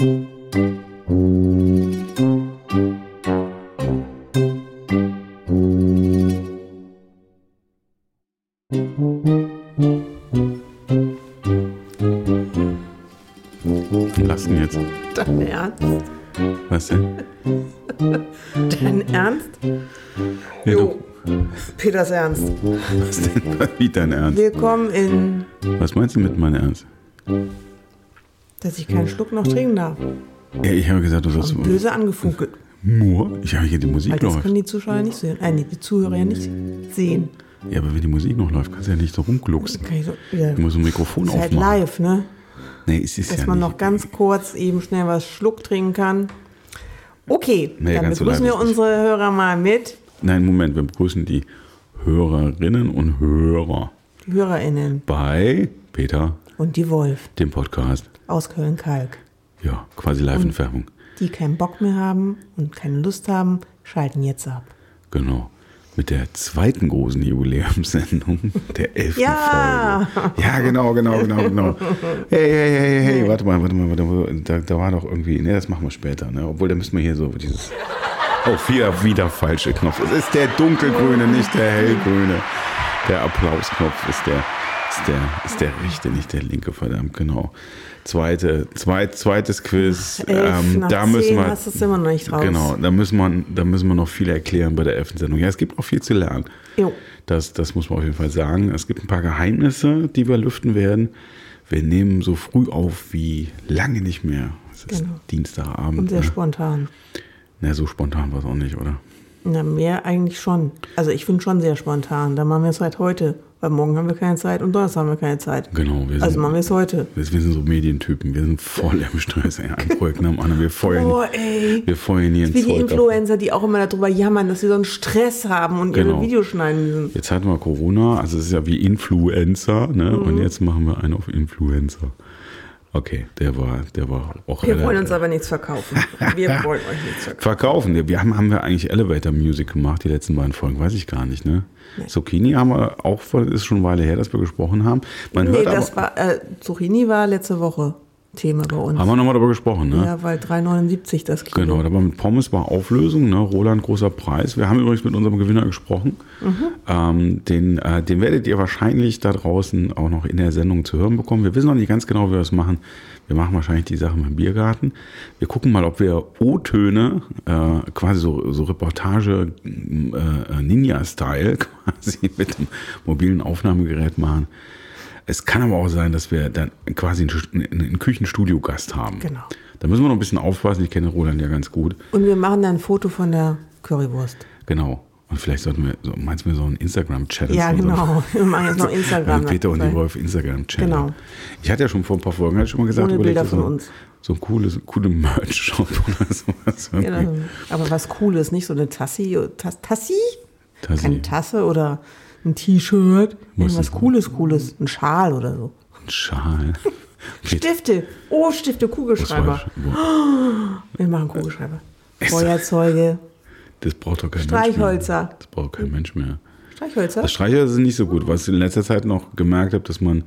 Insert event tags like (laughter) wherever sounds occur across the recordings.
Was denn jetzt? Dein Ernst? Was denn? Dein Ernst? Ja, Jo. Peters Ernst. was denn? (laughs) Wie dein Ernst? Willkommen in, Was meinst du mit meinem Ernst? Dass ich keinen Schluck noch trinken darf. Ja, ich habe gesagt, du sollst Böse angefunkelt. nur. Ich habe hier die Musik Weil das läuft. können die Zuschauer nicht sehen. Äh, nee, die Zuhörer ja nicht sehen. Ja, aber wenn die Musik noch läuft, kannst du ja nicht so rumglucksen. Kann ich so, ja. Du musst ein Mikrofon ist halt aufmachen. live, ne? Nee, es ist Dass ja man nicht. noch ganz kurz eben schnell was Schluck trinken kann. Okay, Nee, dann so begrüßen live wir ist unsere Hörer mal mit. Nein, Moment, wir begrüßen die Hörerinnen und Hörer Die HörerInnen bei Peter, und die Wolf dem Podcast. Aus Köln-Kalk. Ja, quasi live in Färbung. Die keinen Bock mehr haben und keine Lust haben, schalten jetzt ab. Genau. Mit der zweiten großen Jubiläumssendung, (laughs) der elften Ja. Folge. Ja, genau, genau, genau, genau. Hey, hey, hey, hey, warte mal, warte mal, warte mal. Da, da war doch irgendwie, ne, das machen wir später, ne? Obwohl, da müssen wir hier so dieses, oh, wieder, wieder falsche Knopf. Es ist der dunkelgrüne, nicht der hellgrüne. Der Applausknopf ist der, ist der, ist der rechte, nicht der linke, verdammt, genau. Zweite, zweit, zweites Quiz. Elf nach da müssen wir, hast es immer noch nicht raus. Genau, da müssen, wir, da müssen wir noch viel erklären bei der elften Sendung. Ja, es gibt auch viel zu lernen. Jo. Das, das muss man auf jeden Fall sagen. Es gibt ein paar Geheimnisse, die wir lüften werden. Wir nehmen so früh auf wie lange nicht mehr. Es ist Genau. Dienstagabend. Und sehr ne? spontan. Na, so spontan war es auch nicht, oder? Na, mehr eigentlich schon. Also ich finde schon sehr spontan. Da machen wir es halt heute. Weil morgen haben wir keine Zeit und Donnerstag haben wir keine Zeit. Genau, wir sind, Also machen wir es heute. wir, sind so Medientypen. Wir sind voll im Stress. Ey. Ein Projekt nach dem anderen. Wir feuern, Oh, ey. wir feuern hier ein Wie die Zeug ab. Influencer, die auch immer darüber jammern, dass sie so einen Stress haben und Genau. ihre Videos schneiden müssen. Jetzt hatten wir Corona, also es ist ja wie Influencer, ne? Mhm. Und jetzt machen wir einen auf Influencer. Okay, der war, der war auch Wir wollen uns aber nichts verkaufen. Wir (laughs) wollen euch nichts verkaufen. Verkaufen. Wir haben, haben wir eigentlich Elevator Music gemacht, die letzten beiden Folgen, weiß ich gar nicht, ne? Zucchini haben wir auch, ist schon eine Weile her, dass wir gesprochen haben. Man Nee, das aber, war, äh, Zucchini war letzte Woche Thema bei uns. haben wir nochmal darüber gesprochen, ne? Ja, weil 3,79 das Kilo. Genau, da war mit Pommes war Auflösung, ne? Roland großer Preis. Wir haben übrigens mit unserem Gewinner gesprochen. Ähm, den, äh, den werdet ihr wahrscheinlich da draußen auch noch in der Sendung zu hören bekommen. Wir wissen noch nicht ganz genau, wie wir das machen. Wir machen wahrscheinlich die Sache mit dem Biergarten. Wir gucken mal, ob wir O-Töne, äh, quasi so, so Reportage äh, Ninja-Style, (laughs) quasi mit dem mobilen Aufnahmegerät machen. Es kann aber auch sein, dass wir dann quasi einen, einen Küchenstudio-Gast haben. Genau. Da müssen wir noch ein bisschen aufpassen. Ich kenne Roland ja ganz gut. Und wir machen dann ein Foto von der Currywurst. Genau. Und vielleicht sollten wir, so, meinst du, so einen Instagram-Channel? Ja, so- genau. (laughs) Wir machen jetzt noch Instagram. Peter und die. Wolf Instagram-Channel. Genau. Ich hatte ja schon vor ein paar Folgen ich schon mal gesagt, Ohne Bilder so, von uns. so ein cooles, coole Merch-Shop (laughs) oder sowas. Ja, irgendwie. dann- aber was Cooles, nicht so eine Tassi, Tas, Tassi? Tassi. Keine Tasse oder ein T-Shirt. Was Irgendwas Cooles, Cooles. Ein Schal oder so. Ein Schal. (laughs) Stifte. Oh, Stifte, Kugelschreiber. (gasps) Wir machen Kugelschreiber. Feuerzeuge, Das braucht doch kein Streichhölzer. Mensch mehr. Das braucht kein Mensch mehr. Streichhölzer. Das Streichhölzer sind nicht so gut. Was ich in letzter Zeit noch gemerkt habe, dass man,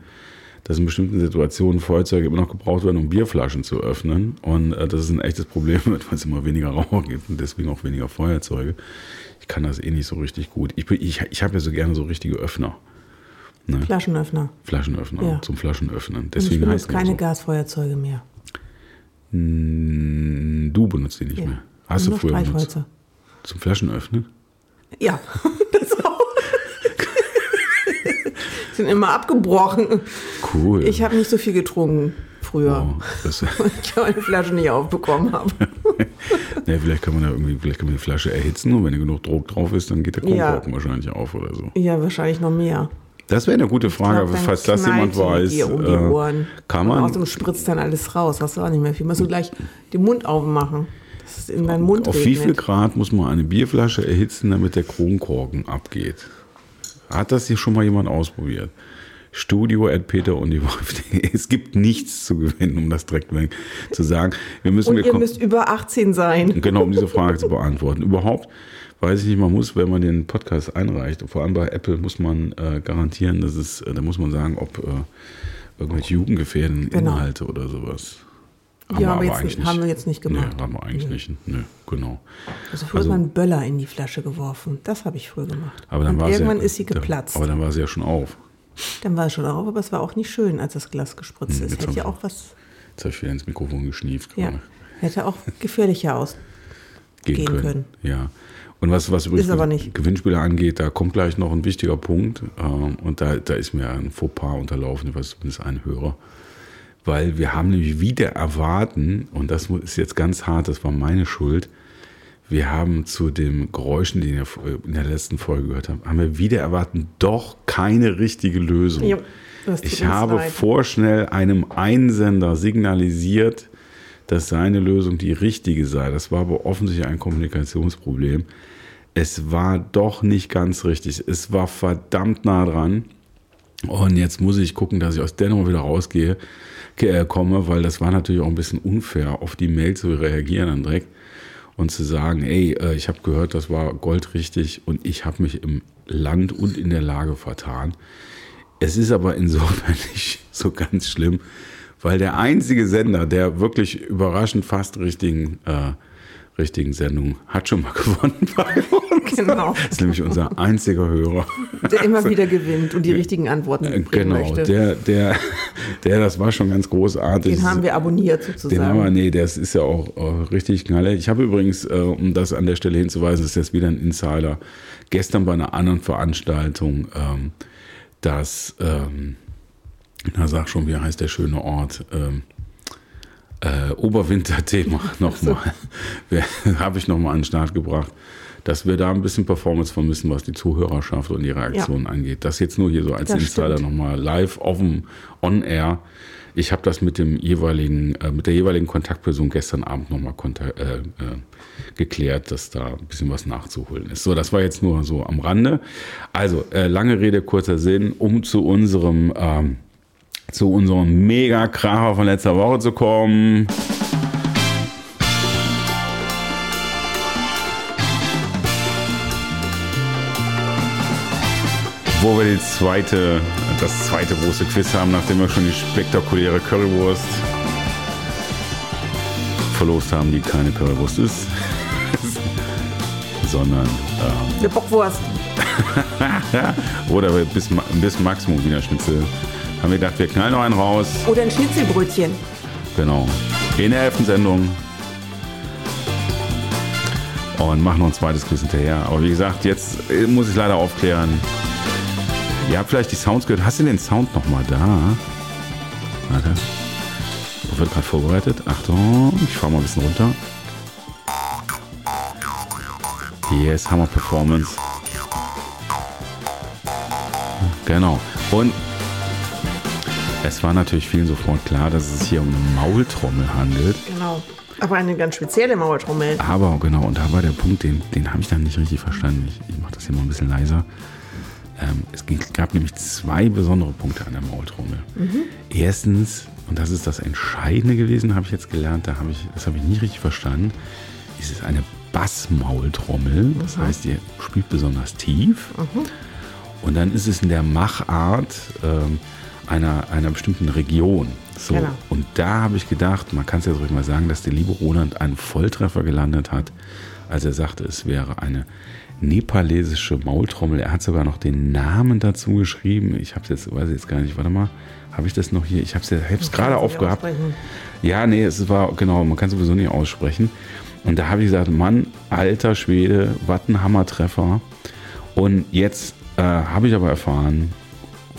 dass in bestimmten Situationen Feuerzeuge immer noch gebraucht werden, um Bierflaschen zu öffnen. Und äh, das ist ein echtes Problem, (laughs) weil es immer weniger Raucher gibt und deswegen auch weniger Feuerzeuge. Ich kann das eh nicht so richtig gut. Ich, ich, ich habe ja so gerne so richtige Öffner. Ne? Flaschenöffner. Flaschenöffner Ja. zum Flaschenöffnen. Und ich Deswegen benutze keine so. Gasfeuerzeuge mehr. Du benutzt die nicht Ja. mehr. Hast Nur du früher benutzt? Zum Flaschenöffnen? Ja. (laughs) Sind immer abgebrochen. Cool. Ich habe nicht so viel getrunken früher, oh, (laughs) ich meine Flasche nicht aufbekommen habe. (laughs) Ja, vielleicht kann man da irgendwie, vielleicht kann man die Flasche erhitzen und wenn genug Druck drauf ist, dann geht der Ja. Kronkorken wahrscheinlich auf oder so. Ja, wahrscheinlich noch mehr. Das wäre eine gute Frage, glaub, falls das jemand weiß. Um äh, kann Und man außerdem spritzt dann alles raus. Hast du auch nicht mehr viel. Musst du gleich den Mund aufmachen. Das ist in deinen Mund auf wie viel regnet. Grad muss man eine Bierflasche erhitzen, damit der Kronkorken abgeht? Hat das hier schon mal jemand ausprobiert? Studio at Peter und die Wolf. (laughs) Es gibt nichts zu gewinnen, um das direkt zu sagen. Wir müssen Und wir ihr müsst über 18 sein. Genau, um diese Frage zu beantworten. Überhaupt weiß ich nicht, man muss, wenn man den Podcast einreicht, vor allem bei Apple muss man äh, garantieren, dass es, äh, da muss man sagen, ob äh, irgendwelche jugendgefährdenden Genau. Inhalte oder sowas. Haben ja, wir aber jetzt eigentlich haben wir jetzt nicht gemacht. Nee, haben wir eigentlich nicht. Nee, genau. Also früher Also- hat man Böller in die Flasche geworfen. Das habe ich früher gemacht. Aber dann Und war sie irgendwann ja, ist sie geplatzt. Aber dann war sie ja schon auf. Dann war es schon auf, aber es war auch nicht schön, als das Glas gespritzt Hm, ist. jetzt Hätte ja auch was, Jetzt habe ich wieder ins Mikrofon geschnieft. ja, hätte auch gefährlicher aus. gehen können. Ja. Und was, was übrigens. Gewinnspiele angeht, da kommt gleich noch ein wichtiger Punkt. ähm, Und da, da ist mir ein Fauxpas unterlaufen, ich weiß zumindest ein Hörer. Weil wir haben nämlich wieder erwarten, und das ist jetzt ganz hart, das war meine Schuld, wir haben zu den Geräuschen, die ihr in der letzten Folge gehört habt, haben wir wieder erwarten, doch keine richtige Lösung. Jo, ich habe leid. vorschnell einem Einsender signalisiert, dass seine Lösung die richtige sei. Das war aber offensichtlich ein Kommunikationsproblem. Es war doch nicht ganz richtig. Es war verdammt nah dran. Und jetzt muss ich gucken, dass ich aus der Nummer wieder rausgehe, äh, komme, weil das war natürlich auch ein bisschen unfair, auf die Mail zu reagieren dann direkt und zu sagen, ey, äh, ich habe gehört, das war goldrichtig und ich habe mich im Land und in der Lage vertan. Es ist aber insofern (laughs) nicht so ganz schlimm, weil der einzige Sender, der wirklich überraschend fast richtigen, äh, richtigen Sendung hat schon mal (laughs) gewonnen bei uns. Genau. Das ist nämlich unser einziger Hörer. Der immer wieder gewinnt und die richtigen Antworten bringen Genau, möchte. der, der, der, das war schon ganz großartig. Den haben wir abonniert sozusagen. Den haben wir, nee, das ist ja auch äh, richtig knalle. Ich habe übrigens, äh, um das an der Stelle hinzuweisen, ist jetzt wieder ein Insider, gestern bei einer anderen Veranstaltung, ähm, das, ähm, na sag schon, wie heißt der schöne Ort? Ähm, äh, Oberwinterthema (laughs) nochmal, habe ich nochmal an den Start gebracht, dass wir da ein bisschen Performance vermissen, was die Zuhörerschaft und die Reaktionen angeht. Das jetzt nur hier so als Das Insider nochmal live auf dem On-Air. Ich habe das mit dem jeweiligen, äh, mit der jeweiligen Kontaktperson gestern Abend nochmal äh, äh, geklärt, dass da ein bisschen was nachzuholen ist. So, das war jetzt nur so am Rande. Also, äh, lange Rede, kurzer Sinn, um zu unserem, ähm, zu unserem Mega-Kracher von letzter Woche zu kommen. Wo wir die zweite, das zweite große Quiz haben, nachdem wir schon die spektakuläre Currywurst verlost haben, die keine Currywurst ist, (laughs) sondern ähm, Eine Bockwurst. (laughs) oder bis, bis Maximum Wiener Schnitzel. Haben wir gedacht, wir knallen noch einen raus. Oder ein Schnitzelbrötchen. Genau. In der elften Sendung. Und machen noch ein zweites Quiz hinterher. Aber wie gesagt, jetzt äh, muss ich leider aufklären. Ihr habt vielleicht die Sounds gehört. Hast du den Sound nochmal da? Warte. Wird gerade vorbereitet. Achtung, ich fahre mal ein bisschen runter. Yes, Hammer Performance. Genau. Und es war natürlich vielen sofort klar, dass es hier um eine Maultrommel handelt. Genau. Aber eine ganz spezielle Maultrommel. Aber genau, und da war der Punkt, den, den habe ich dann nicht richtig verstanden. Ich, ich mache das hier mal ein bisschen leiser. Ähm, es gab nämlich zwei besondere Punkte an der Maultrommel. Erstens, und das ist das Entscheidende gewesen, habe ich jetzt gelernt, da habe ich, das habe ich nicht richtig verstanden, ist es eine Bassmaultrommel. Das heißt, die spielt besonders tief. Und dann ist es in der Machart ähm, einer, einer bestimmten Region. So. Genau. Und da habe ich gedacht, man kann es ja ruhig mal sagen, dass der liebe Roland einen Volltreffer gelandet hat, als er sagte, es wäre eine nepalesische Maultrommel. Er hat sogar noch den Namen dazu geschrieben. Ich habe es jetzt, weiß ich jetzt gar nicht, warte mal, habe ich das noch hier? Ich habe es ja, gerade aufgehabt. Ja, nee, es war, genau, man kann es sowieso nicht aussprechen. Und da habe ich gesagt, Mann, alter Schwede, was ein Hammertreffer. Und jetzt äh, habe ich aber erfahren,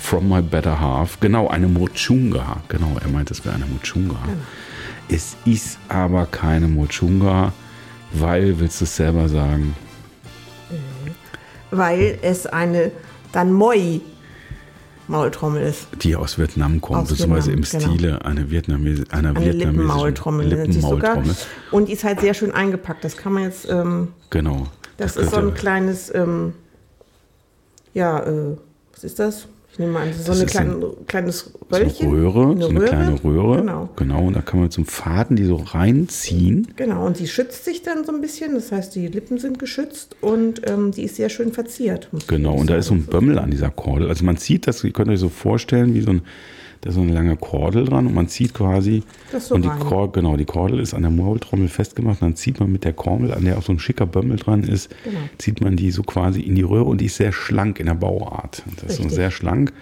from my better half, genau, eine Mochunga. Genau, er meint, es wäre eine Mochunga. Es ist aber keine Mochunga, weil, willst du es selber sagen? Weil es eine Danmoi Maultrommel ist. Die aus Vietnam kommt, Aus beziehungsweise im Vietnam, genau. Stile einer, Vietnames einer Eine vietnamesischen Lippenmaultrommel. Lippenmaultrommel. Und die ist halt sehr schön eingepackt. Das kann man jetzt, ähm, Genau. das, ist so ein kleines, ähm, ja, äh, was ist das? Ich nehme mal an, so Das ein ist klein, ein- kleines so eine Röllchen. Röhre, so eine kleine Röhre. Genau. Genau, und da kann man zum Faden die so reinziehen. Genau, und die schützt sich dann so ein bisschen. Das heißt, die Lippen sind geschützt und ähm, die ist sehr schön verziert. Genau, und da ist so ein Bömmel an dieser Kordel. Also man zieht das, ihr könnt euch so vorstellen, wie so ein, Da ist so eine lange Kordel dran und man zieht quasi. Das so und die rein. Kor genau, die Kordel ist an der Maultrommel festgemacht. Dann zieht man mit der Kordel, an der auch so ein schicker Bömmel dran ist, Genau. zieht man die so quasi in die Röhre und die ist sehr schlank in der Bauart. Das ist so Richtig. sehr schlank.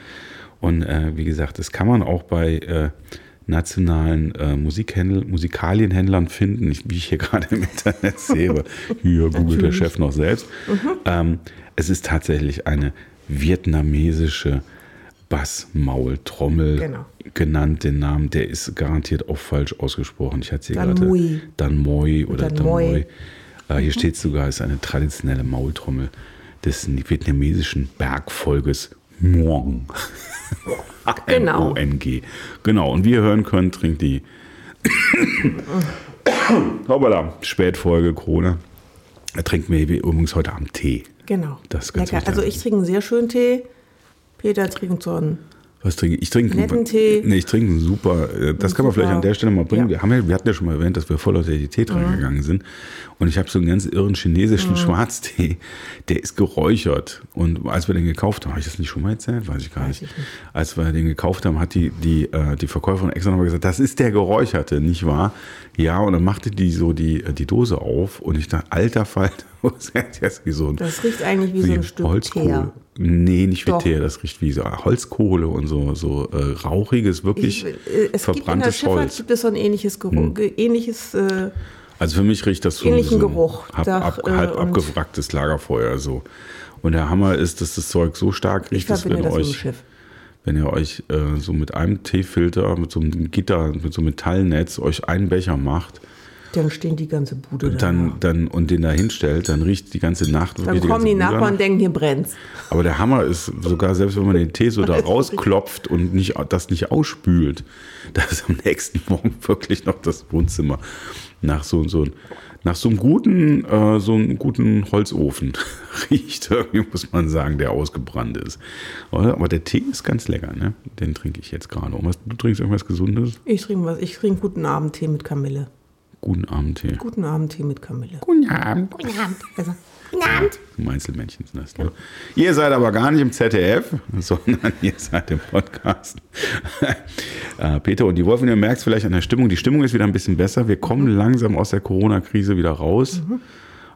Und äh, wie gesagt, das kann man auch bei äh, nationalen äh, Musikhändl Musikalienhändlern finden, ich, wie ich hier (laughs) gerade im Internet sehe. (laughs) Hier googelt der. Chef noch selbst. Ähm, es ist tatsächlich eine vietnamesische Bassmaultrommel Genau. genannt, den Namen. Der ist garantiert auch falsch ausgesprochen. Ich hatte sie Dan gerade. Mui. Dan Moi oder Dan Dan Moi. Moi. Äh, hier steht sogar, es ist eine traditionelle Maultrommel des vietnamesischen Bergvolkes Muong. (laughs) Genau. M-O-N-G. Genau, und wie ihr hören könnt, trinkt die (coughs) Hoppala, Spätfolge Corona. Er trinkt mir übrigens heute Abend Tee. Genau. Das ist ganz Lecker. Also ich trinke einen sehr schönen Tee. Peter trinkt so einen. Was trinke ich? Ich trinke Netten Tee. Nee, ich trinke einen super. äh, Das kann man vielleicht an der Stelle mal bringen. Ja. Wir, haben ja, wir hatten ja schon mal erwähnt, dass wir voll aus der Tee dran gegangen sind. Und ich habe so einen ganz irren chinesischen Schwarztee. Der ist geräuchert. Und als wir den gekauft haben, habe ich das nicht schon mal erzählt? Weiß ich gar nicht. ich nicht. Als wir den gekauft haben, hat die, die, äh, die Verkäuferin extra nochmal gesagt, das ist der geräucherte, nicht wahr? Ja, und dann machte die so die, äh, die Dose auf und ich dachte, alter Falter, das (laughs) wie so ein Das riecht eigentlich wie so ein Stück Holzkohle. Teer. Nee, nicht wie Doch. Teer, das riecht wie so Holzkohle und so, so äh, rauchiges, wirklich Ich, äh, es gibt in der verbranntes Schifffahrt Holz. gibt es so ein ähnliches Geruch, ge- ähnliches, äh, Also für mich riecht das so so Geruch. Hab, Dach, ab, äh, halb abgewracktes Lagerfeuer so. Und der Hammer ist, dass das Zeug so stark riecht, dass wenn das euch, wenn ihr euch äh, so mit einem Teefilter, mit so einem Gitter, mit so einem Metallnetz euch einen Becher macht, Dann stehen die ganze Bude da. dann, dann und den da hinstellt, dann riecht die ganze Nacht Dann kommen die Nachbarn nach. und denken, hier brennt's. Aber der Hammer ist sogar, selbst wenn man den Tee so da (laughs) rausklopft und nicht, das nicht ausspült, (laughs) da ist am nächsten Morgen wirklich noch das Wohnzimmer nach so, so, nach so einem guten, äh, so einem guten Holzofen (laughs) riecht, irgendwie muss man sagen, der ausgebrannt ist. Oder? Aber der Tee ist ganz lecker, ne? Den trinke ich jetzt gerade. Und was, du trinkst irgendwas Gesundes? Ich trinke was. Ich trinke guten Abendtee mit Kamille. Guten Abendtee. Guten Abendtee mit Kamille. Guten Abend. Guten Abend. Also, guten Abend. Einzelmännchen sind das. Ne? Ihr seid aber gar nicht im ZDF, (laughs) sondern ihr seid im Podcast. (laughs) äh, Peter und die Wolfin, ihr merkt vielleicht an der Stimmung, die Stimmung ist wieder ein bisschen besser. Wir kommen langsam aus der Corona-Krise wieder raus.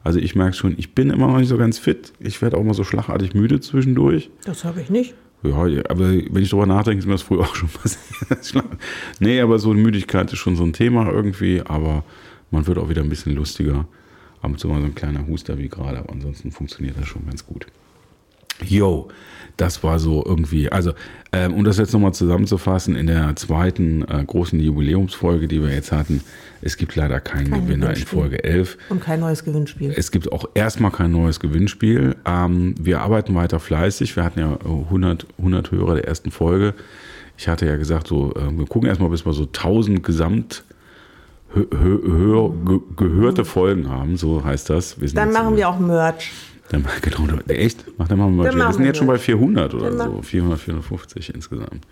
Also ich merke schon, ich bin immer noch nicht so ganz fit. Ich werde auch mal so schlagartig müde zwischendurch. Das habe ich nicht. Ja, aber wenn ich drüber nachdenke, ist mir das früher (laughs) auch schon passiert. nee, aber so Müdigkeit ist schon so ein Thema irgendwie, aber man wird auch wieder ein bisschen lustiger. Ab und zu mal so ein kleiner Huster wie gerade, aber ansonsten funktioniert das schon ganz gut. Yo, das war so irgendwie, also, ähm, um das jetzt nochmal zusammenzufassen, in der zweiten äh, großen Jubiläumsfolge, die wir jetzt hatten, es gibt leider keinen Kein Gewinner in. Folge 11. Und kein neues Gewinnspiel. Es gibt auch erstmal kein neues Gewinnspiel. Ähm, wir arbeiten weiter fleißig. Wir hatten ja äh, 100, 100 Hörer der ersten Folge. Ich hatte ja gesagt, so, äh, wir gucken erstmal, bis wir so 1000 gesamt hö hö ge gehörte Folgen haben, so heißt das. Dann machen wir auch Merch. Dann, genau, echt? Mach, dann machen wir. Dann Wir sind wir jetzt schon bei Merch. 400 oder Dann so. mach- 400, 450 insgesamt.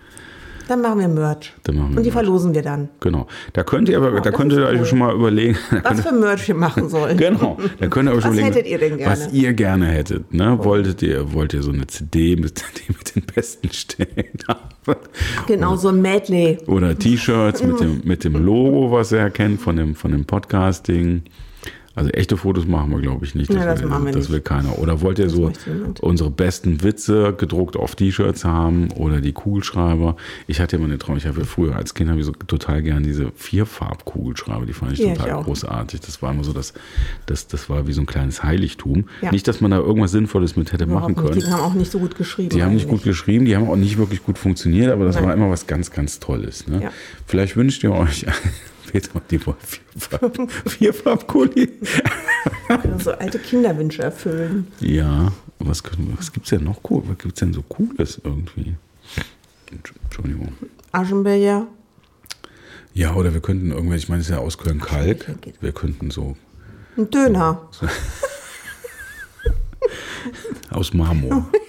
Dann machen wir Merch. Dann machen wir Und die Merch. verlosen wir dann. Genau. Da könnt ihr aber, da das könnt ihr euch cool. schon mal überlegen. (laughs) Was für Merch wir machen sollen. (laughs) Genau, da könnt ihr euch Was überlegen, hättet ihr denn gerne? was ihr gerne hättet. Ne? Wolltet ihr, wollt ihr so eine CD mit, (laughs) die mit den besten Stellen haben? Genau, so ein Medley. Oder T-Shirts mit dem, mit dem Logo, was ihr erkennt von dem, von dem Podcasting. Also echte Fotos machen wir, glaube ich, nicht. Ja, das will, machen wir das nicht. will keiner. Oder wollt ihr so möchte niemand. unsere besten Witze gedruckt auf T-Shirts haben oder die Kugelschreiber? Ich hatte immer eine Traum. Ich habe früher als Kind habe ich so total gern diese Vierfarb-Kugelschreiber. Die fand ich Ja, ich total auch. großartig. Das war immer so, das, das, das war wie so ein kleines Heiligtum. Ja. Nicht, dass man da irgendwas Sinnvolles mit hätte machen Überhaupt können. nicht. Die haben auch nicht so gut geschrieben. Die haben nicht gut geschrieben, die haben auch nicht wirklich gut funktioniert, aber das Nein. war immer was ganz, ganz Tolles. Ne? Vielleicht wünscht ihr euch Peter und die Vierfarb- Vierfarbkuli. So alte Kinderwünsche erfüllen. Ja, was, was gibt es denn noch cool? Was gibt es denn so Cooles irgendwie? Entschuldigung. Aschenbecher. Ja, oder wir könnten irgendwelche, ich meine, es ist ja aus Köln-Kalk. Wir könnten so Ein Döner. aus Marmor (laughs)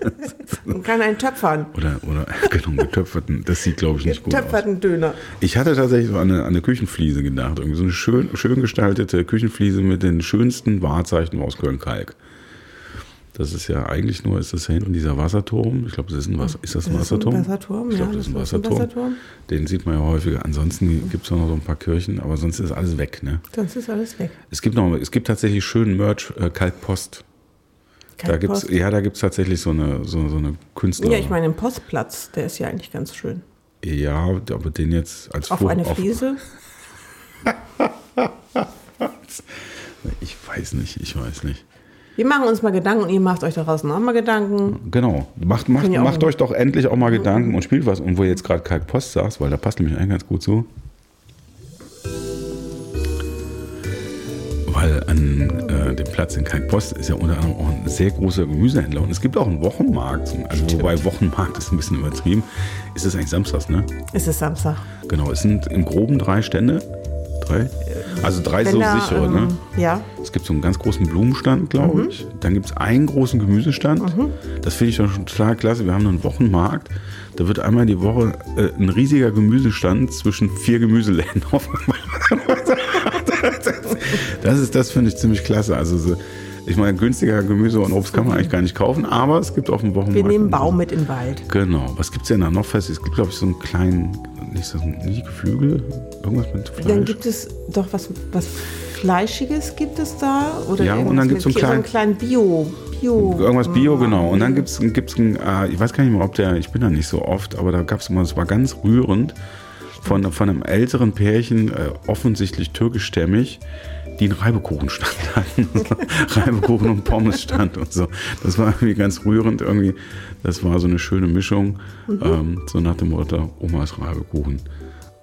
(laughs) Man kann einen töpfern. oder, oder (laughs) genau, getöpferten. Das sieht, glaube ich, nicht gut aus. Getöpferten Döner. Ich hatte tatsächlich so an eine, an eine Küchenfliese gedacht. Irgendwie so eine schön, schön gestaltete Küchenfliese mit den schönsten Wahrzeichen aus Köln-Kalk. Das ist ja eigentlich nur, ist das ja hinten dieser Wasserturm. Ich glaube, das ist ein, Was ist das ein Das ist ein Wasserturm? Wasserturm, ich glaube, ja, das ist ein Wasserturm. Den sieht man ja häufiger. Ansonsten gibt es noch so ein paar Kirchen, aber sonst ist alles weg. Ne? Sonst ist alles weg. Es gibt noch, es gibt tatsächlich schönen Merch, äh, Kaltpost. Da gibt's, Kaltpost. ja, da gibt es tatsächlich so eine, so, so eine Künstler. Ja, ich meine, den Postplatz, der ist ja eigentlich ganz schön. Ja, aber den jetzt als Auf Fuhr- eine Fliese. (laughs) Ich weiß nicht, ich weiß nicht. Wir machen uns mal Gedanken und ihr macht euch da draußen auch mal Gedanken. Genau. Macht, macht, macht euch doch endlich auch mal Gedanken und spielt was. Und wo ihr jetzt gerade Kalkpost sagst, weil da passt nämlich eigentlich ganz gut zu. Platz in Kalkpost ist ja unter anderem auch ein sehr großer Gemüsehändler. Und es gibt auch einen Wochenmarkt. Also wobei Wochenmarkt ist ein bisschen übertrieben. Ist es eigentlich samstags, ne? Es ist Samstag. Genau. Es sind im Groben drei Stände. Drei? Also drei so da, sichere, ähm, ne? Ja. Es gibt so einen ganz großen Blumenstand, glaube Mhm. ich. Dann gibt es einen großen Gemüsestand. Das finde ich doch schon total klasse. Wir haben einen Wochenmarkt. Da wird einmal die Woche äh, ein riesiger Gemüsestand zwischen vier Gemüseläden (laughs) aufgemacht. (laughs) (laughs) das ist, das finde ich ziemlich klasse. Also so, ich meine, günstiger Gemüse und Obst kann man eigentlich gar nicht kaufen, aber es gibt auf dem Wochenmarkt. Wir nehmen Baum mit in den Wald. Genau. Was gibt es denn da noch fest? Es gibt, glaube ich, so einen kleinen, nicht so nicht Geflügel, irgendwas mit Fleisch. Dann gibt es doch was, was Fleischiges gibt es da? Oder Ja, und dann so einen Ki- so einen kleinen Bio. Bio Irgendwas Bio, genau. Und dann gibt es gibt's ein, äh, ich weiß gar nicht mehr, ob der, ich bin da nicht so oft, aber da gab es immer, es war ganz rührend, von, von einem älteren Pärchen, äh, offensichtlich türkischstämmig, die einen Reibekuchenstand (laughs) hatten. Reibekuchen und Pommesstand und so. Das war irgendwie ganz rührend irgendwie. Das war so eine schöne Mischung, Mhm. ähm, so nach dem Motto, Omas Reibekuchen.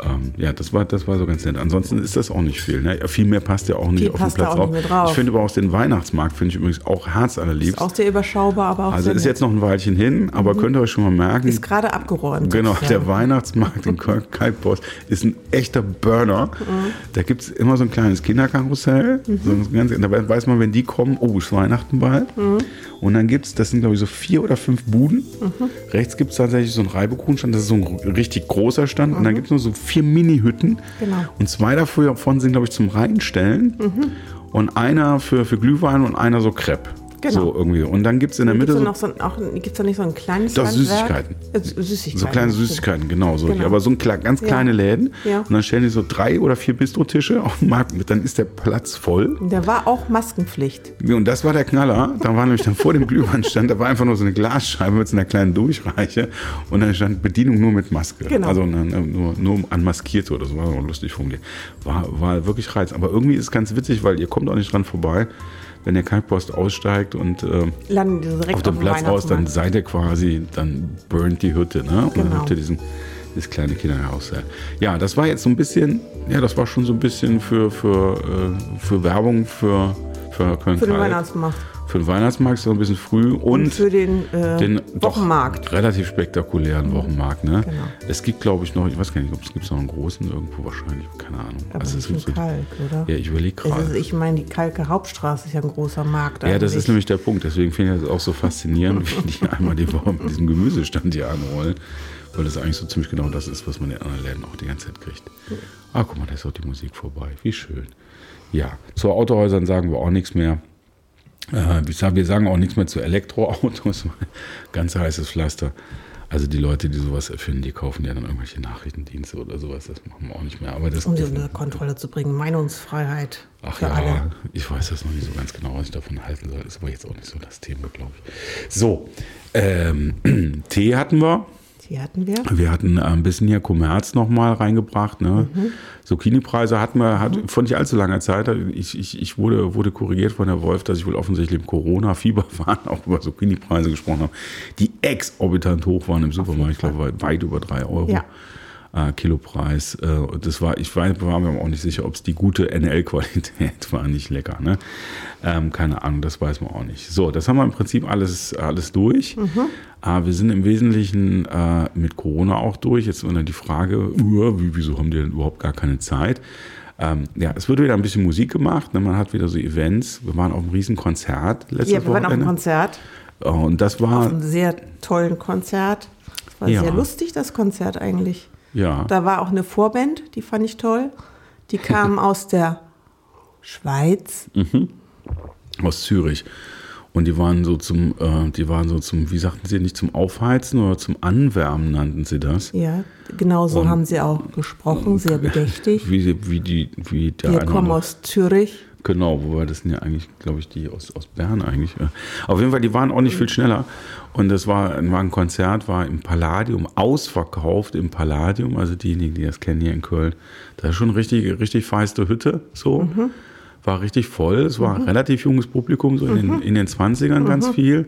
Ähm, ja, das war, das war so ganz nett. Ansonsten ist das auch nicht viel. Ne? Ja, Viel mehr passt ja auch nicht Viel auf den Platz mehr drauf. Ich finde aber auch den Weihnachtsmarkt, finde ich übrigens auch herzallerliebst. Ist auch sehr überschaubar, aber auch Also ist nett. jetzt noch ein Weilchen hin, aber könnt ihr euch schon mal merken. ist gerade abgeräumt. Genau, sozusagen. der Weihnachtsmarkt in Kalkpost ist ein echter Burner. Da gibt es immer so ein kleines Kinderkarussell. So ein ganz, da weiß man, wenn die kommen, oh, ist Weihnachten bald. Und dann gibt es, das sind glaube ich so vier oder fünf Buden. Rechts gibt es tatsächlich so einen Reibekuchenstand, das ist so ein richtig großer Stand. Und dann gibt es nur so vier Mini-Hütten. Genau. Und zwei davon sind, glaube ich, zum Reinstellen. Und einer für, für Glühwein und einer so Crepe. Genau. So irgendwie. Und dann gibt es in der Mitte so noch so, ein- auch, gibt's da nicht so ein kleines Doch, Handwerk? Süßigkeiten. Äh, Süßigkeiten. so kleine Süßigkeiten, genau so. Genau. Aber so ein ganz Ja. kleine Läden. Ja. Und dann stellen die so drei oder vier Bistrotische auf den Markt mit. Dann ist der Platz voll. Da war auch Maskenpflicht. Und das war der Knaller. Da war nämlich dann vor dem Glühweinstand, da war einfach nur so eine Glasscheibe mit so einer kleinen Durchreiche. Und dann stand Bedienung nur mit Maske. Genau. Also ne, nur, nur an Maskierte oder so. War auch lustig formuliert. War, war wirklich Reiz. Aber irgendwie ist es ganz witzig, weil ihr kommt auch nicht dran vorbei, wenn der Kalkpost aussteigt und äh, auf dem Platz raus, dann seid ihr quasi, dann burnt die Hütte, ne? Und dann Genau. habt ihr diesen, dieses kleine Kinderhaus. Ja. ja, das war jetzt so ein bisschen, ja, das war schon so ein bisschen für, für, äh, für Werbung für, für Köln Für den. Weihnachtsmarkt. Für den Weihnachtsmarkt so ein bisschen früh und, Und für den, äh, den Wochenmarkt. relativ spektakulären Wochenmarkt. Ne? Genau. Es gibt, glaube ich, noch, ich weiß gar nicht, ob es gibt noch einen großen irgendwo wahrscheinlich, keine Ahnung. Aber Also es so- Kalk, oder? ja, ich überlege Es gerade. ist, ich meine, die Kalke Hauptstraße ist ja ein großer Markt. Ja, das eigentlich. ist nämlich der Punkt. Deswegen finde ich das auch so faszinierend, (laughs) wie die einmal die Woche mit diesem Gemüsestand hier anrollen. Weil das eigentlich so ziemlich genau das ist, was man in anderen Läden auch die ganze Zeit kriegt. Ah, guck mal, da ist auch die Musik vorbei. Wie schön. Ja, zu Autohäusern sagen wir auch nichts mehr. Äh, wir sagen- auch nichts mehr zu Elektroautos. (laughs) Ganz heißes Pflaster. Also die Leute, die sowas erfinden, die kaufen ja dann irgendwelche Nachrichtendienste oder sowas. Das machen wir auch nicht mehr. Aber das, Um sie unter Kontrolle zu bringen. Meinungsfreiheit Ach ja, alle. ich weiß das noch nicht so ganz genau, was ich davon halten soll. Ist aber jetzt auch nicht so das Thema, glaube ich. So, ähm, (clears throat) Tee hatten wir. Die hatten wir. Wir hatten äh, ein bisschen hier Kommerz nochmal reingebracht. Ne? Zucchini-Preise hatten wir, hat, vor nicht allzu langer Zeit. Ich, ich, ich wurde, wurde korrigiert von der Wolf, dass ich wohl offensichtlich im Corona-Fieber (laughs) war, auch über Zucchini-Preise gesprochen habe, die exorbitant hoch waren im Supermarkt. Ich glaube, weit über drei Euro. Ja. Äh, Kilopreis. Äh, das war, ich war, war mir auch nicht sicher, ob es die gute NL-Qualität (laughs) war, nicht lecker. Ne? Ähm, keine Ahnung, das weiß man auch nicht. So, das haben wir im Prinzip alles, alles durch. Äh, wir sind im Wesentlichen äh, mit Corona auch durch. Jetzt ist die Frage, wie, wieso haben die denn überhaupt gar keine Zeit? Ähm, ja, es wird wieder ein bisschen Musik gemacht. Ne? Man hat wieder so Events. Wir waren auf einem riesen Konzert letztes Ja, wir waren auf einem. Konzert. Äh, Und das war, Ein sehr tollen Konzert. Es war Ja. sehr lustig, das Konzert eigentlich. Ja, Da war auch eine Vorband, die fand ich toll. Die kam (laughs) aus der Schweiz. aus Zürich. Und die waren so zum, äh, die waren so zum, wie sagten sie, nicht zum Aufheizen oder zum Anwärmen nannten sie das. Ja, genau so Und- haben sie auch gesprochen, sehr (laughs) bedächtig. Wie, wie die, wie der Wir kommen aus Zürich. Genau, wobei das sind ja eigentlich, glaube ich, die aus, aus Bern eigentlich. Auf jeden Fall, die waren auch nicht viel schneller. Und das war, war ein Konzert, war im Palladium, ausverkauft im Palladium. Also diejenigen, die das kennen hier in Köln. Das ist schon richtig, richtig feiste Hütte, so. War richtig voll. Es war ein relativ junges Publikum, so in den, in den 20ern ganz viel.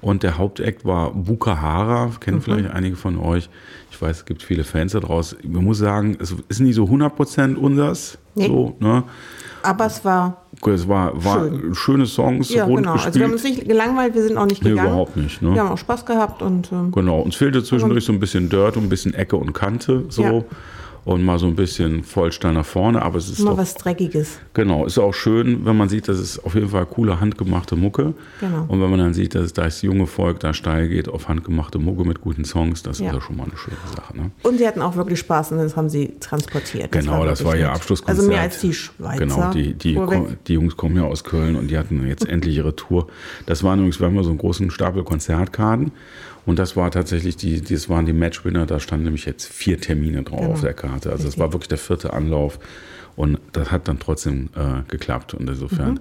Und der Hauptakt war Bukahara, kennen vielleicht einige von euch. Ich weiß, es gibt viele Fans da draußen. Man muss sagen, es ist nicht so 100% unsers. Nee. So, ne? Aber es war, Es war, war Schön. schöne Songs, ja rund genau. gespielt. Also wir haben uns nicht gelangweilt, wir sind auch nicht Nee, gegangen. überhaupt nicht, ne? Wir haben auch Spaß gehabt und ähm, genau, uns fehlte zwischendurch so ein bisschen Dirt und ein bisschen Ecke und Kante so. Ja. Und mal so ein bisschen Vollstein nach vorne, aber es ist mal doch, was Dreckiges. genau, ist auch schön, wenn man sieht, dass es auf jeden Fall coole handgemachte Mucke. Genau. Und wenn man dann sieht, dass das junge Volk da steil geht auf handgemachte Mucke mit guten Songs, das Ja. ist ja schon mal eine schöne Sache. Ne? Und sie hatten auch wirklich Spaß und das haben sie transportiert. Genau, das wirklich war ihr nett. Abschlusskonzert. Also mehr als die Schweizer. Genau, die, die, die Jungs kommen ja aus Köln und die hatten jetzt (laughs) endlich ihre Tour. Das waren übrigens, wir haben ja so einen großen Stapel Konzertkarten und das war tatsächlich die, das waren die Matchwinner, da standen nämlich jetzt vier Termine drauf Genau. auf der Karte. Also das Richtig. war wirklich der vierte Anlauf und das hat dann trotzdem äh, geklappt und insofern Mhm.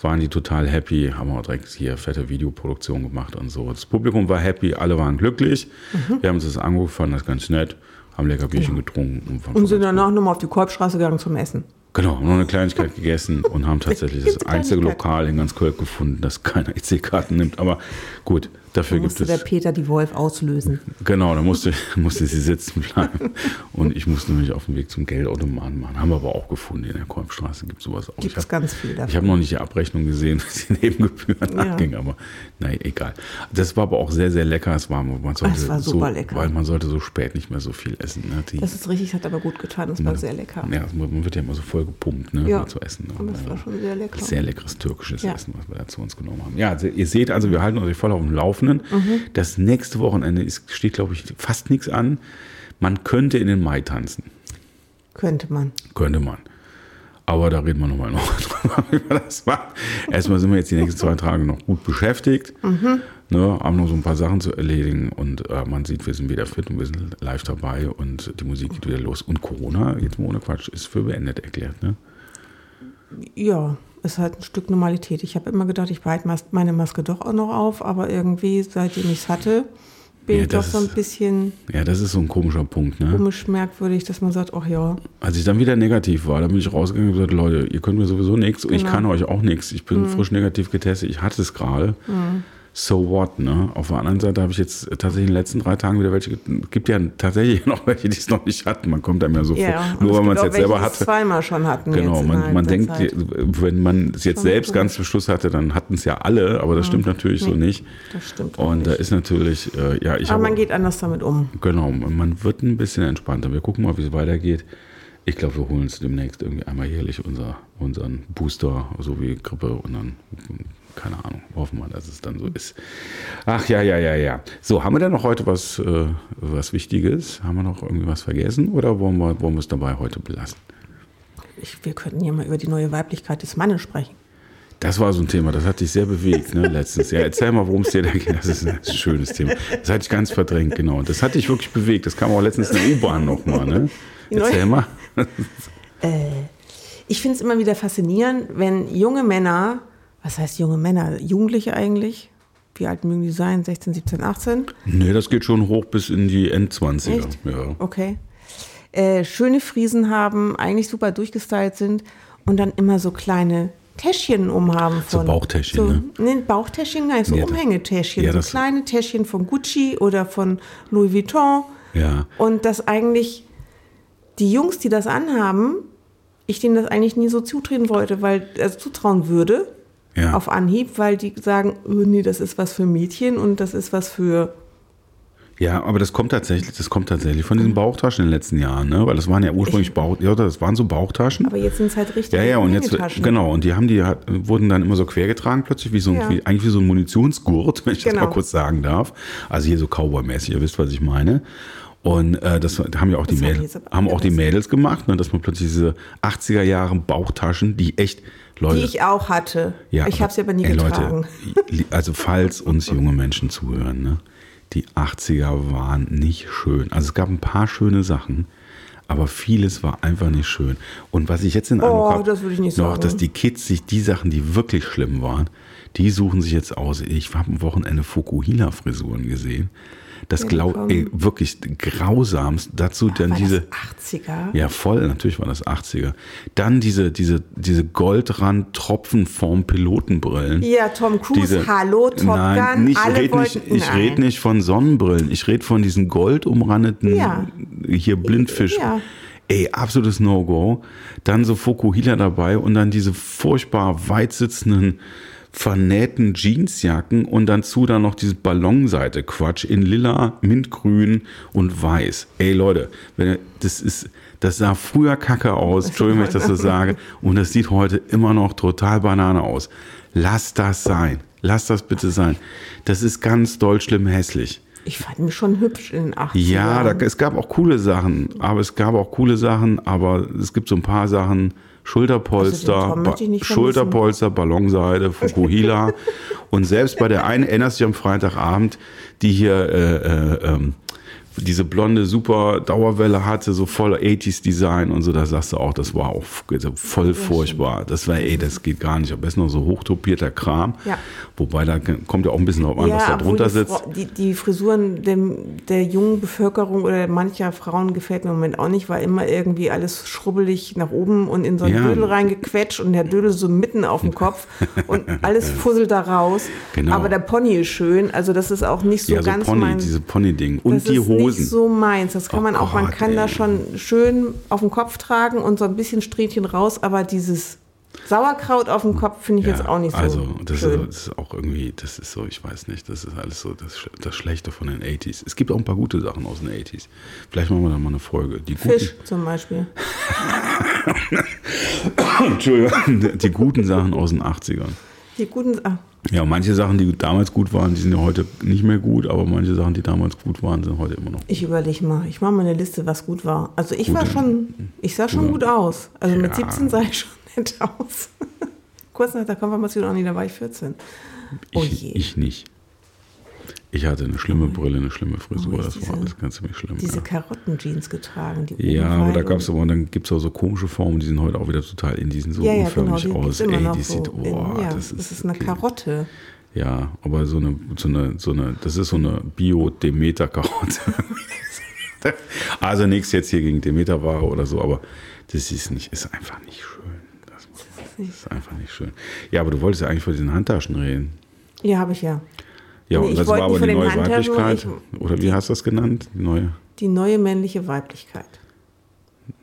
waren die total happy, haben auch direkt hier fette Videoproduktion gemacht und so. Das Publikum war happy, alle waren glücklich. Mhm. Wir haben uns das angeguckt, fanden das ganz nett, haben lecker Bierchen getrunken. Und. Und sind danach nochmal auf die Kolbstraße gegangen zum Essen. Genau, noch eine Kleinigkeit gegessen und haben (laughs) tatsächlich das einzige. Lokal in ganz Köln gefunden, das keine EC-Karten nimmt. Aber gut, dafür Da musste der. Peter die Wolf auslösen. Genau, da musste, (laughs) musste sie sitzen bleiben. Und ich musste mich auf den Weg zum Geldautomaten machen. Haben wir aber auch gefunden. In der Kolbstraße gibt es sowas auch. Gibt Ich es ganz viel ich davon. habe noch nicht die Abrechnung gesehen, (laughs) was die Nebengebühren Ja. anging, aber nein, egal. Das war aber auch sehr, sehr lecker. Es war, man sollte Es war so, super lecker. Weil man sollte so spät nicht mehr so viel essen. Ne? Die, Das ist richtig, hat aber gut getan. Es war sehr lecker. ja, man wird ja immer so voll gepumpt, ne, Ja. zu essen. Und das war schon sehr lecker. Sehr leckeres türkisches Ja. Essen, was wir da zu uns genommen haben. Ja, also ihr seht also, wir halten euch voll auf dem Laufenden. Mhm. Das nächste Wochenende ist, steht, glaube ich, fast nichts an. Man könnte in den Mai tanzen. Könnte man. Könnte man. Aber da reden wir nochmal noch (laughs) drüber, wie wir das machen. Erstmal sind wir jetzt die nächsten zwei Tage noch gut beschäftigt. Mhm. Ne, haben noch so ein paar Sachen zu erledigen und äh, man sieht, wir sind wieder fit und wir sind live dabei und die Musik geht wieder los. Und Corona, jetzt mal ohne Quatsch, ist für beendet erklärt. Ne? Ja, ist halt ein Stück Normalität. Ich habe immer gedacht, ich behalte meine Maske doch auch noch auf, aber irgendwie, seitdem ich es hatte, bin Ja, ich doch so ein bisschen Ja, das ist so ein komischer Punkt. Ne? komisch merkwürdig, dass man sagt, ach ja, Als ich dann wieder negativ war, da bin ich rausgegangen und gesagt, Leute, ihr könnt mir sowieso nichts, ich Genau. Mhm. kann euch auch nichts. Ich bin frisch negativ getestet, ich hatte es gerade. So what, ne? Auf der anderen Seite habe ich jetzt tatsächlich in den letzten drei Tagen wieder welche, ge- gibt ja tatsächlich (laughs) noch welche, die es noch nicht hatten. Man kommt einem ja so ja. vor, nur weil man es jetzt selber es hatte. zweimal schon hatten. Genau, man, man denkt, Zeit. wenn man es jetzt Schon selbst komisch. ganz zum Schluss hatte, dann hatten es ja alle, aber das stimmt natürlich so Nee, nicht. Das stimmt. Und da ist natürlich, äh, ja, ich aber habe man geht anders damit um. Genau, man wird ein bisschen entspannter. Wir gucken mal, wie es weitergeht. Ich glaube, wir holen uns demnächst irgendwie einmal jährlich unser, unseren Booster, so wie Grippe und dann, keine Ahnung, hoffen wir, dass es dann so ist. Ach ja, ja, ja, ja. So, haben wir denn noch heute was, äh, was Wichtiges? Haben wir noch irgendwie was vergessen oder wollen wir, wollen wir es dabei heute belassen? Ich, wir könnten ja mal über die neue Weiblichkeit des Mannes sprechen. Das war so ein Thema, das hat dich sehr bewegt, ne, (laughs) letztens. Ja, erzähl mal, worum es dir da geht. Das ist ein schönes Thema. Das hatte ich ganz verdrängt, genau. Das hat dich wirklich bewegt. Das kam auch letztens in der U-Bahn nochmal, ne? (laughs) Erzähl mal. (laughs) Ich finde es immer wieder faszinierend, wenn junge Männer, was heißt junge Männer, Jugendliche eigentlich, wie alt mögen die sein, 16, 17, 18? Nee, das geht schon hoch bis in die Endzwanziger. Echt? Ja. Okay. Äh, schöne Friesen haben, eigentlich super durchgestylt sind und dann immer so kleine Täschchen umhaben So von. Bauchtäschchen, ne? Nee, Bauchtäschchen, nein, so Ja, Umhängetäschchen. ja, so kleine Täschchen von Gucci oder von Louis Vuitton. Ja. Und dass eigentlich die Jungs, die das anhaben, ich denen das eigentlich nie so zutreten wollte, weil, also zutrauen würde, Ja. auf Anhieb, weil die sagen, oh, nee, das ist was für Mädchen und das ist was für Ja, aber das kommt tatsächlich, das kommt tatsächlich von diesen Bauchtaschen in den letzten Jahren, ne? Weil das waren ja ursprünglich Bauch, ja, das waren so Bauchtaschen. Aber jetzt sind es halt richtig Ja, ja, und jetzt, genau, und die haben die, wurden dann immer so quer getragen plötzlich, wie so ein, Ja. wie, eigentlich wie so ein Munitionsgurt, (laughs) wenn ich das Genau. mal kurz sagen darf. Also hier so Cowboy-mäßig, ihr wisst, was ich meine. Und äh, das haben ja auch die Das haben Mädels, haben auch die. Mädels gemacht, ne, dass man plötzlich diese 80er Jahre Bauchtaschen, die echt Leute, Die ich auch hatte. ja, ich habe sie aber nie ey, getragen. Leute, also falls uns junge Menschen zuhören, ne, die 80er waren nicht schön. Also es gab ein paar schöne Sachen, aber vieles war einfach nicht schön. Und was ich jetzt in Eindruck Oh, habe, das würde ich nicht noch, sagen. dass die Kids sich die Sachen, die wirklich schlimm waren, die suchen sich jetzt aus. Ich habe am Wochenende Fukuhila-Frisuren gesehen. Das Ja, glaub, komm. ey, wirklich grausamst. Dazu dann War diese. das 80er? Ja, voll, natürlich war das 80er. Dann diese, diese, diese Goldrand-Tropfenform Pilotenbrillen. Ja, Tom Cruise, Diese- hallo, Top Nein, Gun, nicht, alle ich rede wollten, nicht, ich nein. red nicht von Sonnenbrillen. Ich rede von diesen goldumrandeten, Ja. hier Blindfisch. Ja. Ey, absolutes No-Go. Dann so Fokuhila dabei und dann diese furchtbar weit sitzenden, vernähten Jeansjacken und dann zu dann noch dieses Ballonseite-Quatsch in lila, mintgrün und weiß. Ey, Leute, wenn das ist, das sah früher kacke aus, Entschuldigung, wenn ich das so sage, und das sieht heute immer noch total Banane aus. Lass das sein. Lass das bitte sein. Das ist ganz doll schlimm hässlich. Ich fand ihn schon hübsch in den 80ern. Ja, da, es gab auch coole Sachen, aber es gab auch coole Sachen, aber es gibt so ein paar Sachen, Schulterpolster, Also. Schulterpolster, Ballonseide, Fukuhila (laughs) und selbst bei der einen erinnerst du dich am Freitagabend, die hier äh, äh, ähm, diese blonde super Dauerwelle hatte, so voll 80s Design und so, da sagst du auch, das war auch f- voll furchtbar. Das war, ey, das geht gar nicht. Am besten noch so hochtopierter Kram. Ja. Wobei da kommt ja auch ein bisschen drauf an, was da drunter die, sitzt. Die, die Frisuren dem, der jungen Bevölkerung oder mancher Frauen gefällt mir im Moment auch nicht, weil immer irgendwie alles schrubbelig nach oben und in so einen Ja. Dödel reingequetscht und der Dödel so mitten auf dem Kopf und (laughs) alles fusselt da raus. Genau. Aber der Pony ist schön, also das ist auch nicht so ja, so ganz Pony, mein... diese Pony-Ding. Und die ist Hosen. nicht so meins. Das kann Oh man auch, man Gott, kann da ey. schon schön auf dem Kopf tragen und so ein bisschen Strähnchen raus, aber dieses Sauerkraut auf dem Kopf finde ich jetzt auch nicht so also das schön. ist, das ist auch irgendwie, das ist so, ich weiß nicht, das ist alles so das, das Schlechte von den 80s. Es gibt auch ein paar gute Sachen aus den 80s. Vielleicht machen wir da mal eine Folge. Die guten, Fisch zum Beispiel. (laughs) Entschuldigung, die guten Sachen aus den 80ern. Die guten, ah, Ja, manche Sachen, die damals gut waren, die sind ja heute nicht mehr gut, aber manche Sachen, die damals gut waren, sind heute immer noch gut. ich überlege mal. Ich mache mal eine Liste, was gut war. Also ich war Gute- schon, ich sah schon Gute- gut aus. Also mit Ja. 17 sah ich schon nett aus. Kurz nach der Konfirmation auch nicht, da war ich 14. Oh Ich, je. ich nicht. Ich hatte eine schlimme Brille, eine schlimme Frisur, Oh, das war alles ganz ziemlich schlimm. Diese ja. Karottenjeans getragen. Die Ja, aber da gab es und- aber, dann gibt es auch so komische Formen, die sind heute auch wieder total in, die sind so ja, ja, genau, die aus. Ey, die so. sieht, oh, in, ja, das, das, ist, ist eine Karotte. Ja, aber so eine, so eine, so eine, das ist so eine Bio-Demeter-Karotte. (laughs) also nichts jetzt hier gegen Demeter-Ware oder so, aber das ist nicht, ist einfach nicht schön. Das ist einfach nicht schön. Ja, aber du wolltest ja eigentlich von diesen Handtaschen reden. Ja, habe ich ja. Ja, Nee, und ich das wollte war aber von die neue Handtaschen, Weiblichkeit. ich- Oder wie hast du das genannt? Die neue, Die neue männliche Weiblichkeit.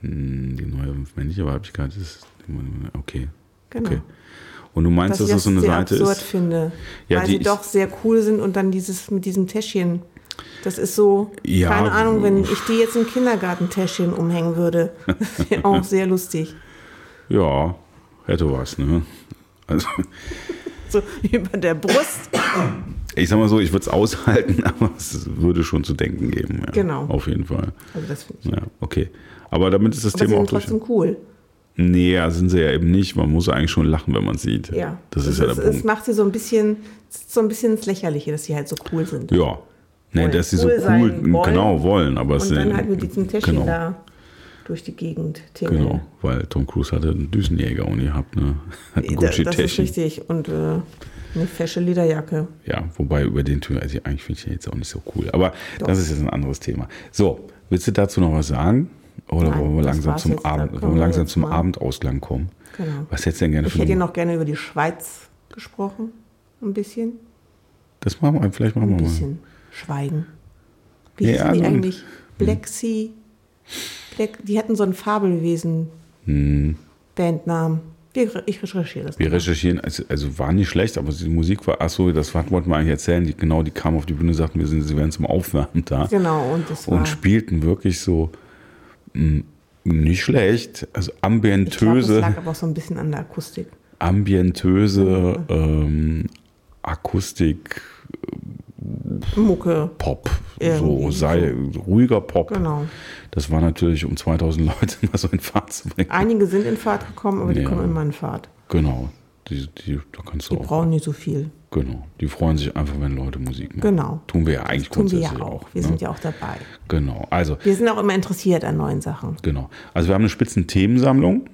hm, die neue männliche Weiblichkeit ist, okay. Genau. Okay. Und du meinst, Dass das so eine Seite absurd ist? finde. Ja, weil die sie doch sehr cool sind und dann dieses mit diesem Täschchen. Das ist so, Ja, keine Ahnung, wenn ich die jetzt im Kindergartentäschchen umhängen würde. (laughs) Das wäre auch (laughs) sehr lustig. Ja, hätte was, ne? Also, So (laughs) über der Brust. (coughs) ich sag mal so, ich würde es aushalten, (laughs) aber es würde schon zu denken geben. Ja, Genau. Auf jeden Fall. Also das finde ich. Ja, okay. Aber damit ist das Aber Thema auch sind durch. trotzdem cool. Nee, ja, sind sie ja eben nicht. Man muss eigentlich schon lachen, wenn man es sieht. Ja. Das ist ja der es, Punkt. Es macht sie so ein bisschen, so ein bisschen ins Lächerliche, dass sie halt so cool sind. Ja. Nee, Wollen dass sie so cool cool, wollen. genau wollen, aber es Und dann sind- halt mit diesem Täschchen genau, da durch die Gegend tingeln. Genau, weil Tom Cruise hatte einen Düsenjäger und ihr habt eine, hat ein Da- Das ist richtig. Und äh, eine fesche Lederjacke. Ja, wobei über den Tür, also eigentlich finde ich den jetzt auch nicht so cool. Aber Doch. das ist jetzt ein anderes Thema. So, willst du dazu noch was sagen? Oder Nein, wollen wir langsam zum Abend, wollen wir langsam zum mal- Abendausklang kommen? Genau. Was hättest du denn gerne Ich hätte noch gerne über die Schweiz gesprochen. Ein bisschen. Das machen wir, vielleicht machen Ein wir mal. bisschen schweigen. Wie Ja, hießen die eigentlich? Black Sea. Black, die hatten so einen Fabelwesen-Bandnamen. Wir- Ich recherchiere das. Wir nochmal. recherchieren, also, also war nicht schlecht, aber die Musik war, achso, das wollten wir eigentlich erzählen. Die, genau, die kamen auf die Bühne, sagten, wir sind, sie wären zum Aufwärmen da. Genau, und das war. Und spielten wirklich so mh, nicht schlecht, also ich glaube, das ambientöse, lag aber auch so ein bisschen an der Akustik. ambientöse ähm, Akustik, Mucke. Pop, Irgendwie so sei ruhiger Pop. Genau. Das war natürlich, um 2000 Leute (laughs) mal so in Fahrt zu bringen. Einige sind in Fahrt gekommen, aber die Ja. kommen immer in Fahrt. Genau. Die, die, da kannst du Die auch. brauchen nicht so viel. Genau. Die freuen sich einfach, wenn Leute Musik machen. Genau. Tun wir ja eigentlich Tun wir grundsätzlich ja auch. auch. Wir ne? sind ja auch dabei. Genau. Also, Wir sind auch immer interessiert an neuen Sachen. genau. Also wir haben eine spitzen Themensammlung.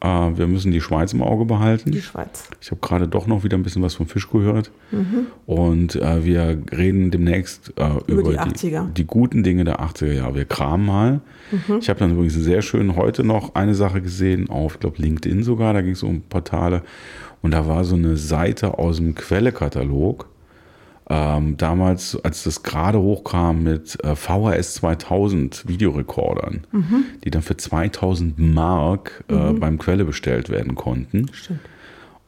Äh, wir müssen die Schweiz im Auge behalten. Die Schweiz. Ich habe gerade doch noch wieder ein bisschen was vom Fisch gehört. Und äh, wir reden demnächst äh, über, die 80er. Die, guten Dinge der 80er Jahre. Wir kramen mal. Ich habe dann übrigens sehr schön heute noch eine Sache gesehen auf, ich glaube, LinkedIn sogar. Da ging es um Portale. Und da war so eine Seite aus dem Quellekatalog. Ähm, damals, als das gerade hochkam mit äh, VHS 2000 Videorekordern, die dann für 2000 Mark äh, beim Quelle bestellt werden konnten. Stimmt.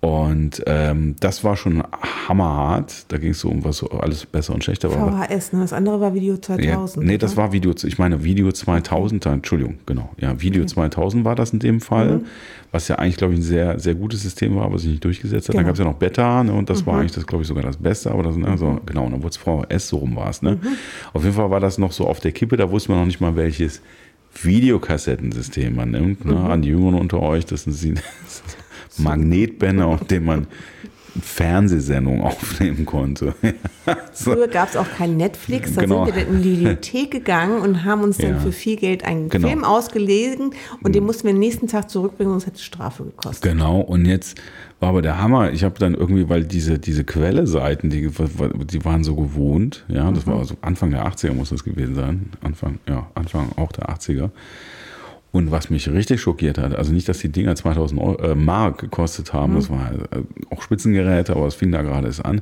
Und ähm, das war schon hammerhart. Da ging es so um was so alles besser und schlechter war. VHS, ne? Das andere war Video Ja, 2000. nee, das war Video, ich meine Video 2000, da, Entschuldigung, genau. Ja, Video 2000 war das in dem Fall, was ja eigentlich, glaube ich, ein sehr, sehr gutes System war, aber sich nicht durchgesetzt hat. Dann Genau. gab es ja noch Beta ne, und das war eigentlich das, glaube ich, sogar das Beste, aber das, ne, so, genau, und dann wurde es VHS, so rum war es. Ne? Auf jeden Fall war das noch so auf der Kippe, da wusste man noch nicht mal, welches Videokassettensystem man nimmt. Ne? An die Jüngeren unter euch, das sind sie. (laughs) Magnetbänder, auf dem man Fernsehsendungen aufnehmen konnte. (laughs) so. Früher gab es auch kein Netflix, da Genau. sind wir dann in die Bibliothek gegangen und haben uns dann Ja. für viel Geld einen Genau. Film ausgelegen und den mussten wir den nächsten Tag zurückbringen und es hätte Strafe gekostet. Genau, und jetzt war aber der Hammer. Ich habe dann irgendwie, weil diese, diese Quelle-Seiten, die, die waren so gewohnt, ja, das war so Anfang der 80er muss das gewesen sein. Anfang, ja, Anfang auch der 80er. Und was mich richtig schockiert hat, also nicht, dass die Dinger 2000 Euro, äh, Mark gekostet haben, das war äh, auch Spitzengeräte, aber es fing da gerade erst an.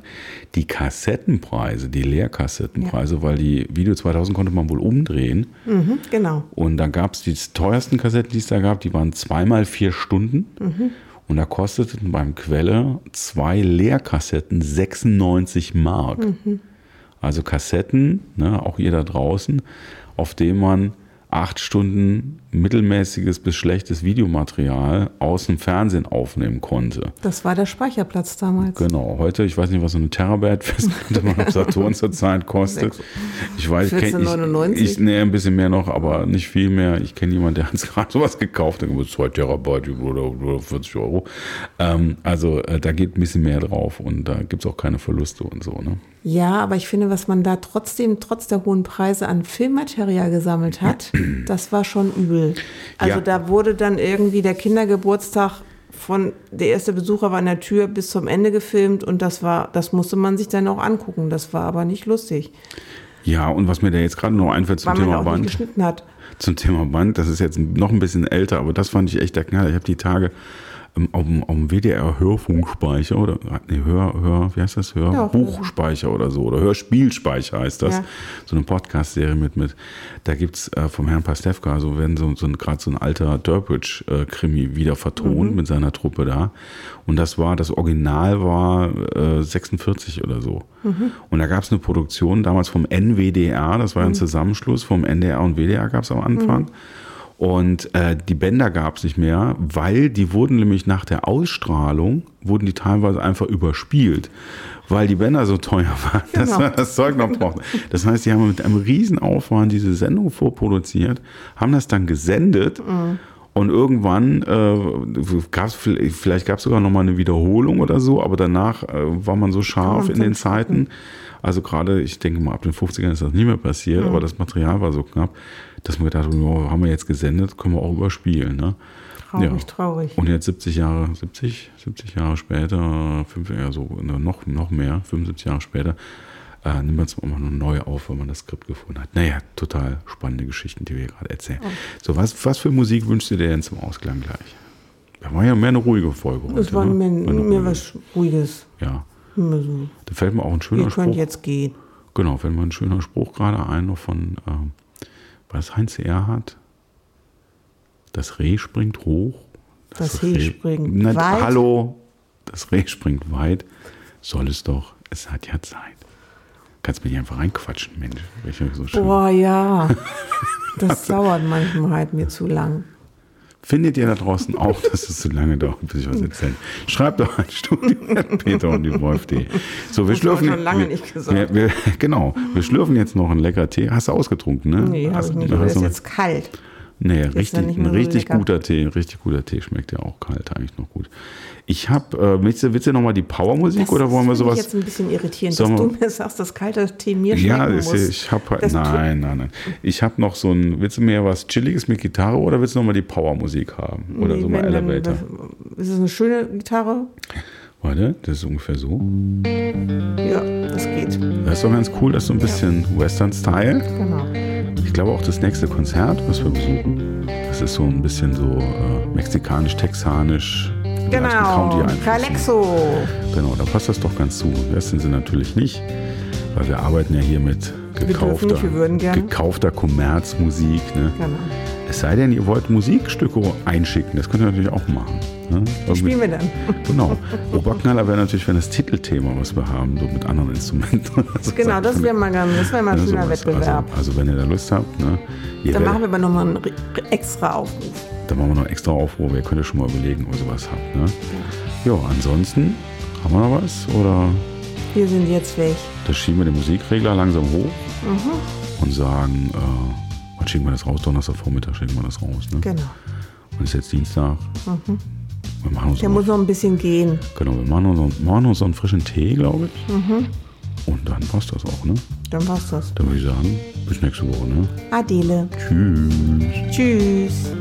Die Kassettenpreise, die Leerkassettenpreise, weil die Video 2000 konnte man wohl umdrehen. Mhm, genau. Und dann gab es die teuersten Kassetten, die es da gab, die waren zweimal vier Stunden. Und da kosteten beim Quelle zwei Leerkassetten 96 Mark. Also Kassetten, ne, auch ihr da draußen, auf denen man acht Stunden mittelmäßiges bis schlechtes Videomaterial aus dem Fernsehen aufnehmen konnte. Das war der Speicherplatz damals. Genau, heute, ich weiß nicht, was so eine Terabyte-Festplatte (laughs) mal auf Saturn zurzeit kostet. Ich weiß, ich kenn- 14,99? Ich, ich, nee, ein bisschen mehr noch, aber nicht viel mehr. Ich kenne jemanden, der hat (laughs) gerade sowas gekauft, der kostet 2 Terabyte oder 40 Euro. Ähm, also äh, da geht ein bisschen mehr drauf und da gibt es auch keine Verluste und so. Ne? Ja, aber ich finde, was man da trotzdem, trotz der hohen Preise an Filmmaterial gesammelt hat, (clears throat) das war schon übel. Also Ja. da wurde dann irgendwie der Kindergeburtstag von der erste Besucher war an der Tür bis zum Ende gefilmt und das war, das musste man sich dann auch angucken. Das war aber nicht lustig, Ja, und was mir da jetzt gerade noch einfällt zum weil man Thema auch nicht Band. geschnitten hat. zum Thema Band, das ist jetzt noch ein bisschen älter, aber das fand ich echt der Knaller. Ich habe die Tage auf, dem, auf dem WDR Hörfunkspeicher oder nee, Hör, Hör, wie heißt das? Hörbuchspeicher oder so oder Hörspielspeicher heißt das. Ja. So eine Podcast-Serie mit, mit, da gibt's äh, vom Herrn Pastewka, also werden so, so ein, gerade so ein alter Durbridge-Krimi wieder vertont mit seiner Truppe da. Und das war, das Original war äh, 46 oder so. Und da gab es eine Produktion damals vom NWDR, das war ein Zusammenschluss vom NDR und WDR gab es am Anfang. Und äh, die Bänder gab es nicht mehr, weil die wurden nämlich nach der Ausstrahlung, wurden die teilweise einfach überspielt, weil die Bänder so teuer (laughs) waren, dass Genau. man das Zeug noch brauchte. Das heißt, die haben mit einem riesen Aufwand diese Sendung vorproduziert, haben das dann gesendet und irgendwann äh, gab's vielleicht, vielleicht gab es sogar noch mal eine Wiederholung oder so, aber danach äh, war man so scharf in den. Zeiten. Also gerade, ich denke mal, ab den 50ern ist das nie mehr passiert, aber das Material war so knapp, dass man gedacht hat, oh, haben wir jetzt gesendet, können wir auch überspielen. Ne? Traurig, traurig. Und jetzt 70 Jahre, 70, 70 Jahre später, fünf, ja, so, ne, noch, noch mehr, 75 Jahre später, äh, nimmt man es immer noch neu auf, wenn man das Skript gefunden hat. Naja, total spannende Geschichten, die wir hier gerade erzählen. So, was, was für Musik wünschst du dir denn zum Ausklang gleich? Das war ja mehr eine ruhige Folge Das heute. war ne? eine mir ruhige. was Ruhiges. Ja, so. da fällt mir auch ein schöner Ihr könnt Spruch. jetzt gehen. Genau, fällt mir ein schöner Spruch gerade ein, noch von, ähm, was Heinz Erhardt? Das Reh springt hoch. Das Reh springt Na, weit. Hallo, das Reh springt weit. Soll es doch, es hat ja Zeit. Kannst mich nicht einfach reinquatschen, Mensch. So. Boah, ja. (laughs) Das dauert manchmal halt mir zu lang. Findet ihr da draußen auch, dass es zu lange dauert, bis ich was erzähle? Schreibt doch ein Studio (laughs) at Peter und die Wolf.de. So, wir Das schlürfen. schon lange nicht gesagt. Wir, wir, genau, wir schlürfen jetzt noch einen lecker Tee. Hast du ausgetrunken, ne? Nee, Hast, ich nicht. hast ist jetzt kalt. Nee, Ist richtig, ja ein so richtig lecker. guter Tee, ein richtig guter Tee schmeckt ja auch kalt eigentlich noch gut. Ich habe, äh, willst du, willst du nochmal die Powermusik Das oder wollen wir sowas? Ich jetzt ein bisschen irritierend, dass du mir sagst, dass kalter Tee mir schmecken Ja, ist, muss. ich habe Das tut- nein, nein, nein. Ich habe noch so ein, willst du mehr was Chilliges mit Gitarre oder willst du nochmal die Powermusik haben? Oder Nee, so mal dann- Elevator? Ist es eine schöne Gitarre? Warte, das ist ungefähr so. Ja, das geht. Das ist doch ganz cool, das ist so ein bisschen Western-Style. Genau. Ich glaube auch das nächste Konzert, was wir besuchen, das ist so ein bisschen so äh, mexikanisch-texanisch. Genau. Calexo. Genau, da passt das doch ganz zu. Western sind natürlich nicht, weil wir arbeiten ja hier mit gekaufter, nicht, wir würden gern. gekaufter Kommerzmusik. Ne? Genau. Es sei denn, ihr wollt Musikstücke einschicken, das könnt ihr natürlich auch machen. Ne? Spielen wir dann. Genau. Oberknaller wäre natürlich, wenn das Titelthema, was wir haben, so mit anderen Instrumenten. Also Genau, das wäre mal, ganz- das wäre mal ein ne, schöner sowas. Wettbewerb. Also, also wenn ihr da Lust habt, ne, Dann machen wir aber nochmal einen extra Aufruf. dann machen wir noch einen extra Aufruhr. Ihr könnt ja schon mal überlegen, ob ihr sowas habt. Ne? Ja, ansonsten haben wir noch was? Oder Wir sind jetzt weg. da schieben wir den Musikregler langsam hoch Mhm. und sagen, äh, wann schicken wir das raus? Donnerstagvormittag schicken wir das raus. Ne? Genau. Und es ist jetzt Dienstag. Wir machen uns Der muss noch ein bisschen gehen. Genau, wir machen uns, machen uns einen frischen Tee, glaube ich. Mhm. Und dann passt das auch, ne? Dann war's das. Dann würde ich sagen, bis nächste Woche, ne? Adele. Tschüss. Tschüss.